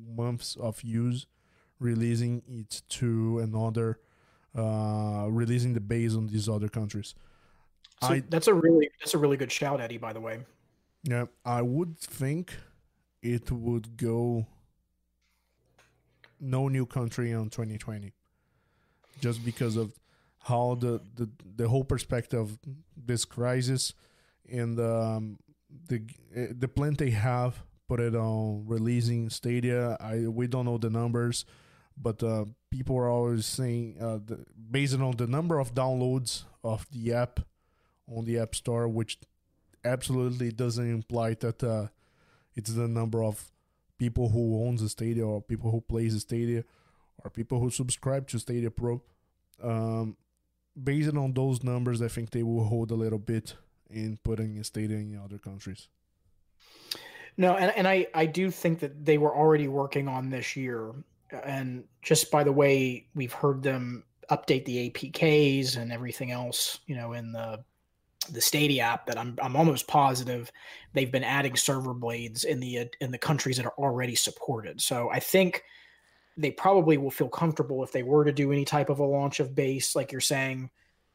months of use, releasing it to another, uh, releasing the base on these other countries. So I, that's a really that's a really good shout, Eddie. By the way. Yeah, I would think it would go no new country on 2020, just because of how the, the, the whole perspective of this crisis and um, the the plan they have put it on releasing Stadia. I we don't know the numbers, but uh, people are always saying uh, the, based on the number of downloads of the app on the App Store, which absolutely doesn't imply that uh, it's the number of people who owns a Stadia or people who plays a Stadia or people who subscribe to Stadia Pro. Um, based on those numbers, I think they will hold a little bit in putting a Stadia in other countries. No, and, and I, I do think that they were already working on this year. And just by the way, we've heard them update the APKs and everything else, you know, in the the Stadia app that I'm I'm almost positive they've been adding server blades in the in the countries that are already supported. So I think they probably will feel comfortable if they were to do any type of a launch of base, like you're saying,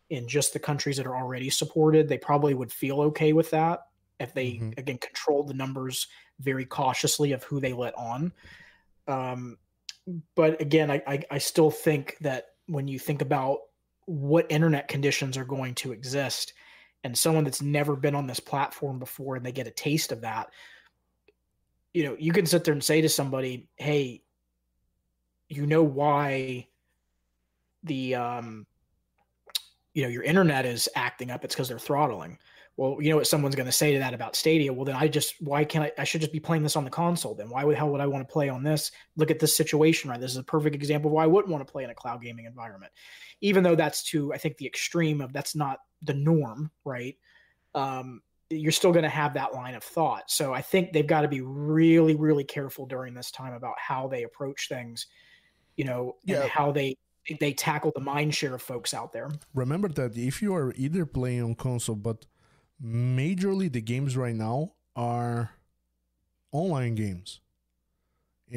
in just the countries that are already supported. They probably would feel okay with that if they mm-hmm. again control the numbers very cautiously of who they let on. Um, but again, I, I, I still think that when you think about what internet conditions are going to exist, and someone that's never been on this platform before and they get a taste of that, you know, you can sit there and say to somebody, "Hey, you know why the um you know your internet is acting up it's because they're throttling. Well you know what someone's going to say to that about stadia? Well then i just why can't i i should just be playing this on the console then. Why the hell would i want to play on this? Look at this situation right this is a perfect example of why i wouldn't want to play in a cloud gaming environment. Even though that's to i think the extreme of that's not the norm right? Um you're still going to have that line of thought. So i think they've got to be really really careful during this time about how they approach things you know, Yeah. and how they they tackle the mind share of folks out there. remember that if you are either playing on console but majorly the games right now are online games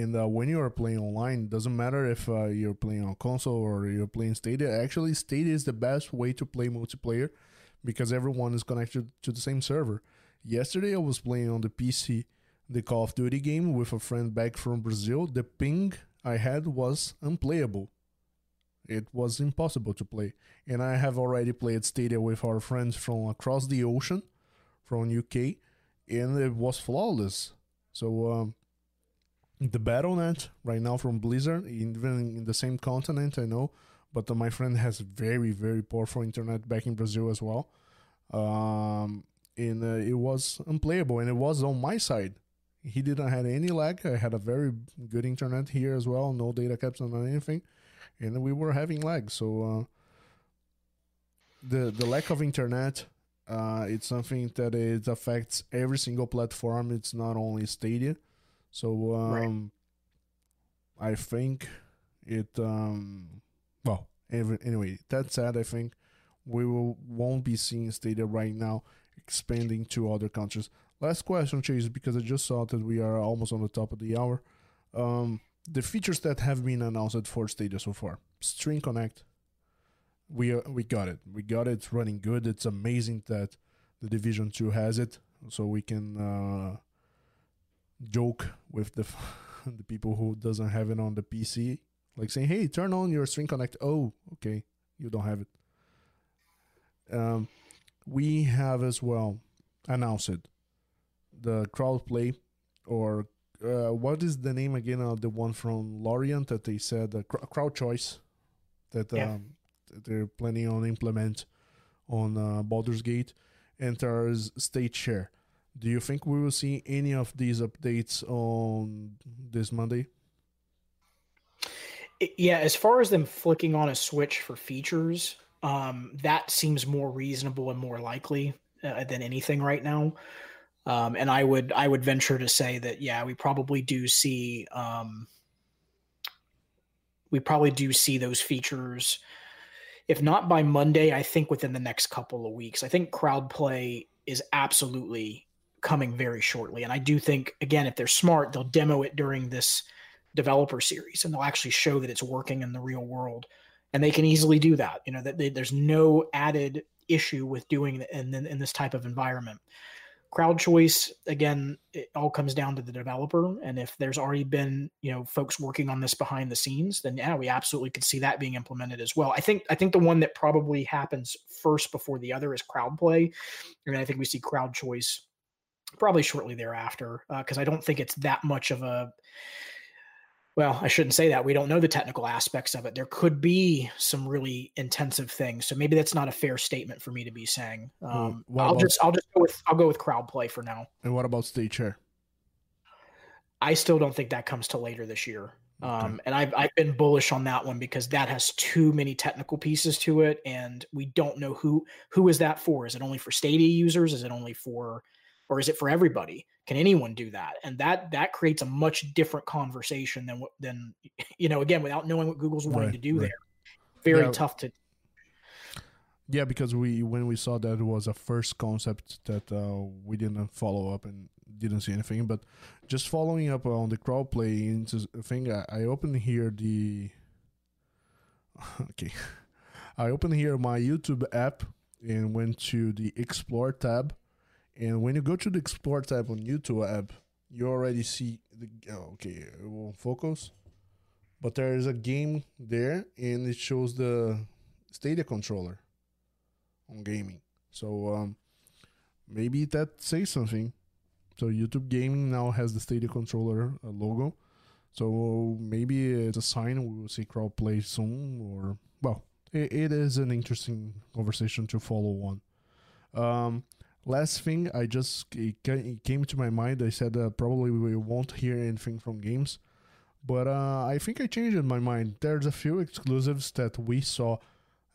and uh, when you are playing online doesn't matter if uh, you're playing on console or you're playing stadia actually stadia is the best way to play multiplayer because everyone is connected to the same server yesterday i was playing on the pc the call of duty game with a friend back from brazil the ping i had was unplayable it was impossible to play. And I have already played Stadia with our friends from across the ocean, from UK, and it was flawless. So um, the Battle.net right now from Blizzard, even in the same continent, I know, but uh, my friend has very very powerful internet back in Brazil as well. Um, and uh, it was unplayable, and it was on my side. He didn't have any lag. I had a very good internet here as well, no data caps on anything and we were having lag. So uh, the the lack of internet, uh, it's something that it affects every single platform. It's not only Stadia. So um, Right. I think it. Um, well, every, anyway, that said, I think we will won't be seeing Stadia right now expanding to other countries. Last question, Chase, because I just saw that we are almost on the top of the hour. Um, the features that have been announced for Stadia so far. Stream Connect. We uh, we got it. We got it. It's running good. It's amazing that the Division Two has it, so we can uh, joke with the [LAUGHS] the people who doesn't have it on the PC, like saying, "Hey, turn on your Stream Connect." Oh, okay, you don't have it. Um, we have as well announced the crowd play or uh, what is the name again of the one from Lorient that they said uh, cr- crowd choice that Yeah. um, that they're planning on implement on uh, Baldur's Gate enters state share. Do you think we will see any of these updates on this Monday? Yeah, as far as them flicking on a switch for features, um, that seems more reasonable and more likely uh, than anything right now. Um, and I would I would venture to say that yeah, we probably do see um, we probably do see those features. If not by Monday, I think within the next couple of weeks. I think crowd play is absolutely coming very shortly, and I do think again, if they're smart, they'll demo it during this developer series and they'll actually show that it's working in the real world and they can easily do that you know that they, there's no added issue with doing in, in this type of environment crowd choice again it all comes down to the developer. And if there's already been you know folks working on this behind the scenes then yeah we absolutely could see that being implemented as well. I think i think the one that probably happens first before the other is crowd play. I and i think we see crowd choice probably shortly thereafter uh, because i don't think it's that much of a well, I shouldn't say that. We don't know the technical aspects of it. There could be some really intensive things, so maybe that's not a fair statement for me to be saying. Um, what I'll about- just I'll just go with I'll go with crowd play for now. And what about state share? I still don't think that comes to later this year. Um, and I've I've been bullish on that one because that has too many technical pieces to it, and we don't know who who is that for. Is it only for Stadia users? Is it only for, or is it for everybody? Can anyone do that? And that that creates a much different conversation than what than [LAUGHS] you know again without knowing what Google's wanting Right, to do right. there. Very Yeah. tough to Yeah, because we when we saw that it was a first concept that uh, we didn't follow up and didn't see anything. But just following up on the crowd play into thing, I, I opened here the [LAUGHS] okay, [LAUGHS] I opened here my YouTube app and went to the Explore tab. And when you go to the Explore tab on YouTube app, you already see the oh, okay, it won't focus, but there is a game there, and it shows the Stadia controller on gaming. So um, maybe that says something. So YouTube Gaming now has the Stadia controller uh, logo. So maybe it's a sign we will see crowd play soon. Or well, it, it is an interesting conversation to follow on. Um, last thing, I just it, came to my mind. I said uh, probably we won't hear anything from games, but uh, I think I changed my mind. There's a few exclusives that we saw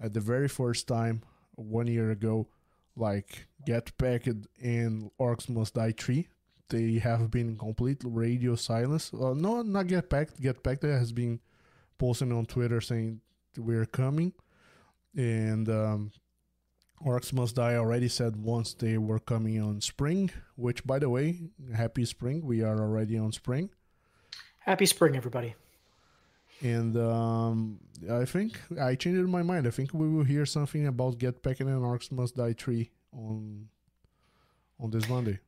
at the very first time one year ago, like Get Packed and Orcs Must Die 3. They have been complete radio silence. Uh, no, not Get Packed. Get Packed has been posting on Twitter saying we're coming, and um, Orcs Must Die already said once they were coming on spring. Which, by the way, happy spring! We are already on spring. Happy spring, everybody. And um, I think I changed my mind. I think we will hear something about Get Packed and Orcs Must Die 3 on on this Monday.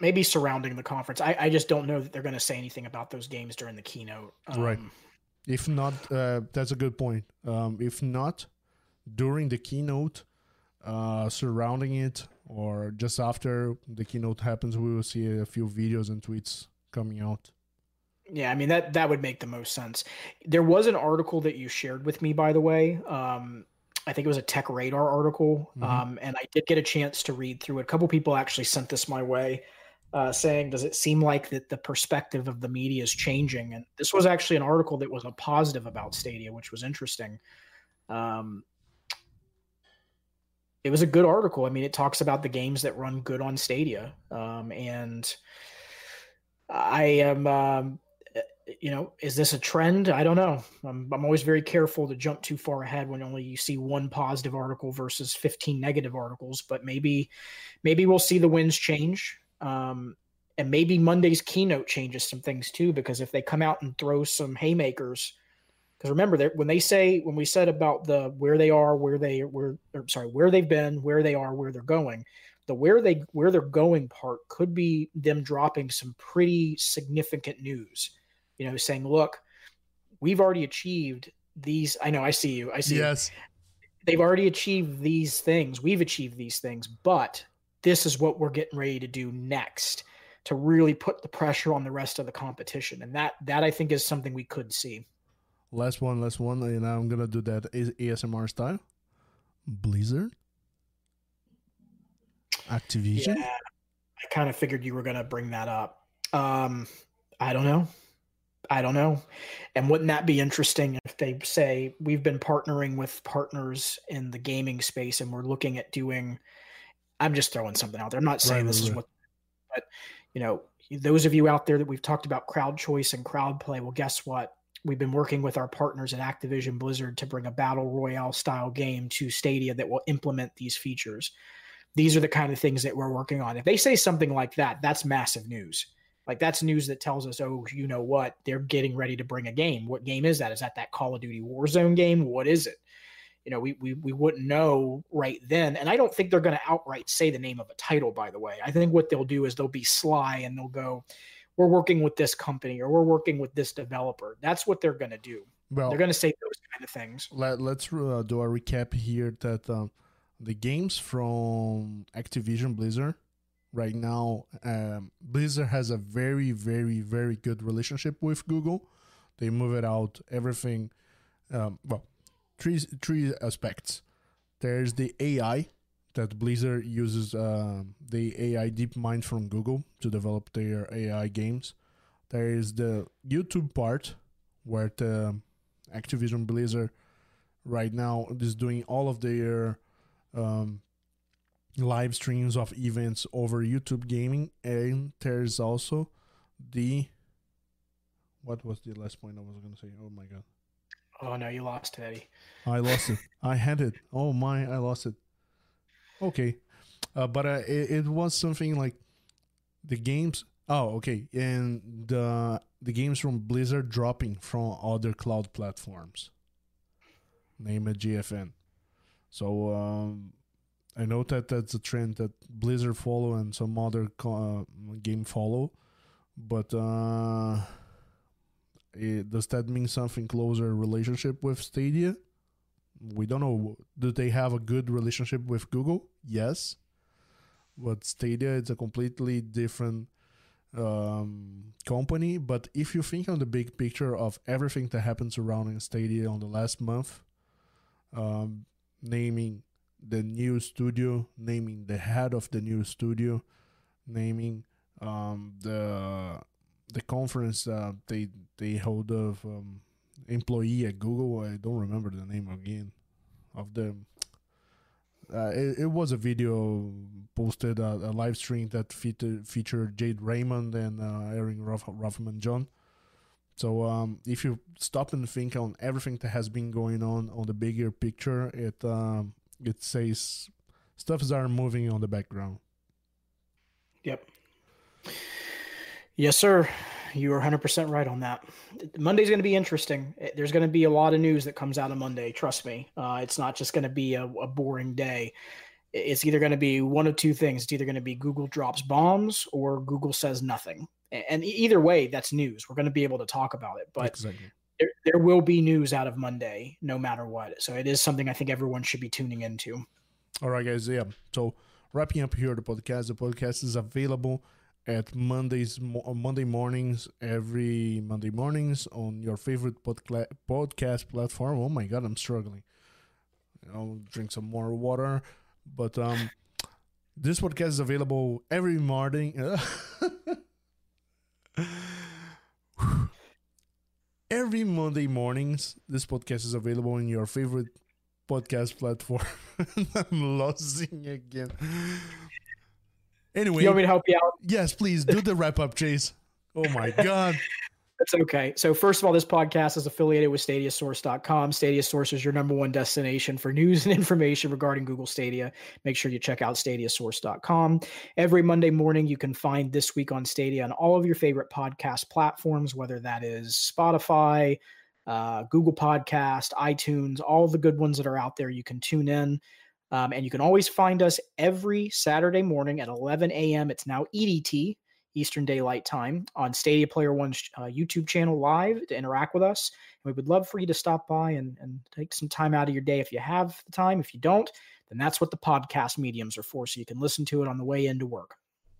Maybe surrounding the conference. I, I just don't know that they're going to say anything about those games during the keynote. Um, right. If not, uh, that's a good point. Um, if not, during the keynote, uh, surrounding it, or just after the keynote happens, we will see a few videos and tweets coming out. Yeah, I mean that that would make the most sense. There was an article that you shared with me, by the way. Um, I think it was a Tech Radar article, mm-hmm. um, and I did get a chance to read through it. A couple people actually sent this my way, uh, saying, "Does it seem like that the perspective of the media is changing?" And this was actually an article that was a positive about Stadia, which was interesting. Um, it was a good article. I mean, it talks about the games that run good on Stadia, um, and I am um, you know, is this a trend? I don't know. I'm, I'm always very careful to jump too far ahead when only you see one positive article versus 15 negative articles. But maybe, maybe we'll see the winds change. Um, and maybe Monday's keynote changes some things too, because if they come out and throw some haymakers, because remember that when they say when we said about the where they are, where they where or sorry, where they've been, where they are, where they're going, the where they where they're going part could be them dropping some pretty significant news you know, saying, look, we've already achieved these. I know I see you. I see yes. You. They've already achieved these things. We've achieved these things, but this is what we're getting ready to do next to really put the pressure on the rest of the competition. And that that I think is something we could see. Last one, last one, and I'm gonna do that ASMR style. Blizzard, Activision. Yeah, I kind of figured you were gonna bring that up. Um, I don't know. I don't know. And wouldn't that be interesting if they say we've been partnering with partners in the gaming space and we're looking at doing I'm just throwing something out there. I'm not saying right, this right. is what but you know, those of you out there that we've talked about crowd choice and crowd play, well guess what? We've been working with our partners at Activision Blizzard to bring a battle royale style game to Stadia that will implement these features. These are the kind of things that we're working on. If they say something like that, that's massive news like that's news that tells us, oh, you know what? They're getting ready to bring a game. What game is that? Is that that Call of Duty Warzone game? What is it? You know, we we we wouldn't know right then. And I don't think they're going to outright say the name of a title. By the way, I think what they'll do is they'll be sly and they'll go, "We're working with this company or we're working with this developer." That's what they're going to do. Well, they're going to say those kind of things. Let, us uh, do a recap here. That um, the games from Activision Blizzard right now. Um, Blizzard has a very, very, very good relationship with Google. They move it out everything. Um, well, three three aspects. There's the AI that Blizzard uses uh, the AI DeepMind from Google to develop their AI games. There is the YouTube part where the Activision Blizzard right now is doing all of their um, live streams of events over YouTube Gaming, and there's also the what was the last point I was going to say? Oh my god! Oh no, you lost it, Eddie. I lost it. I had it. Oh my, I lost it. Okay, uh, but uh, it, it was something like the games. Oh, okay, and the the games from Blizzard dropping from other cloud platforms. Name it GFN. So um, I know that that's a trend that Blizzard follow and some other uh, game follow, but uh, it, does that mean something closer relationship with Stadia? We don't know. Do they have a good relationship with Google? Yes, but Stadia is a completely different um, company. But if you think on the big picture of everything that happened surrounding Stadia on the last month, um, naming the new studio, naming the head of the new studio, naming um, the the conference uh, they they hold of um, employee at Google. I don't remember the name again of the. Uh, it, it, was a video posted uh, a live stream that featured, featured Jade Raymond and uh, Ruff- Ruffman John So um, if you stop and think on everything that has been going on on the bigger picture, it um, it says stuffs are moving on the background. Yep. Yes, sir. You are 100% right on that. Monday's going to be interesting. There's going to be a lot of news that comes out of Monday. Trust me. Uh, it's not just going to be a, a boring day. It's either going to be one of two things. It's either going to be Google drops bombs or Google says nothing. And either way, that's news. We're going to be able to talk about it. But exactly. there, there will be news out of Monday no matter what. So it is something I think everyone should be tuning into. All right, guys. Yeah. So wrapping up here the podcast. The podcast is available at Mondays Monday mornings every Monday mornings on your favorite podca- podcast platform. Oh my god, I'm struggling. I'll drink some more water, but um, this podcast is available every morning. [LAUGHS] every Monday mornings, this podcast is available in your favorite podcast platform. [LAUGHS] I'm losing again. Anyway, you want me to help you out? Yes, please do the wrap up, Chase. Oh my [LAUGHS] god. That's okay. So, first of all, this podcast is affiliated with StadiaSource.com. Stadia Source is your number one destination for news and information regarding Google Stadia. Make sure you check out StadiaSource.com. Every Monday morning, you can find This Week on Stadia on all of your favorite podcast platforms, whether that is Spotify, uh, Google Podcast, iTunes, all the good ones that are out there. You can tune in. Um, and you can always find us every Saturday morning at 11 a.m. It's now EDT, Eastern Daylight Time, on Stadia Player One's uh, YouTube channel live to interact with us. And we would love for you to stop by and, and take some time out of your day if you have the time. If you don't, then that's what the podcast mediums are for, so you can listen to it on the way into work.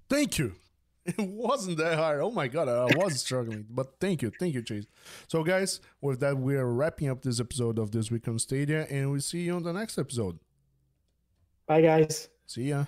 Thank you. [LAUGHS] It wasn't that hard. Oh my god, I was struggling. But thank you, thank you, Chase. So, guys, with that, we are wrapping up this episode of This Week on Stadia, and we'll see you on the next episode. Bye, guys. See ya.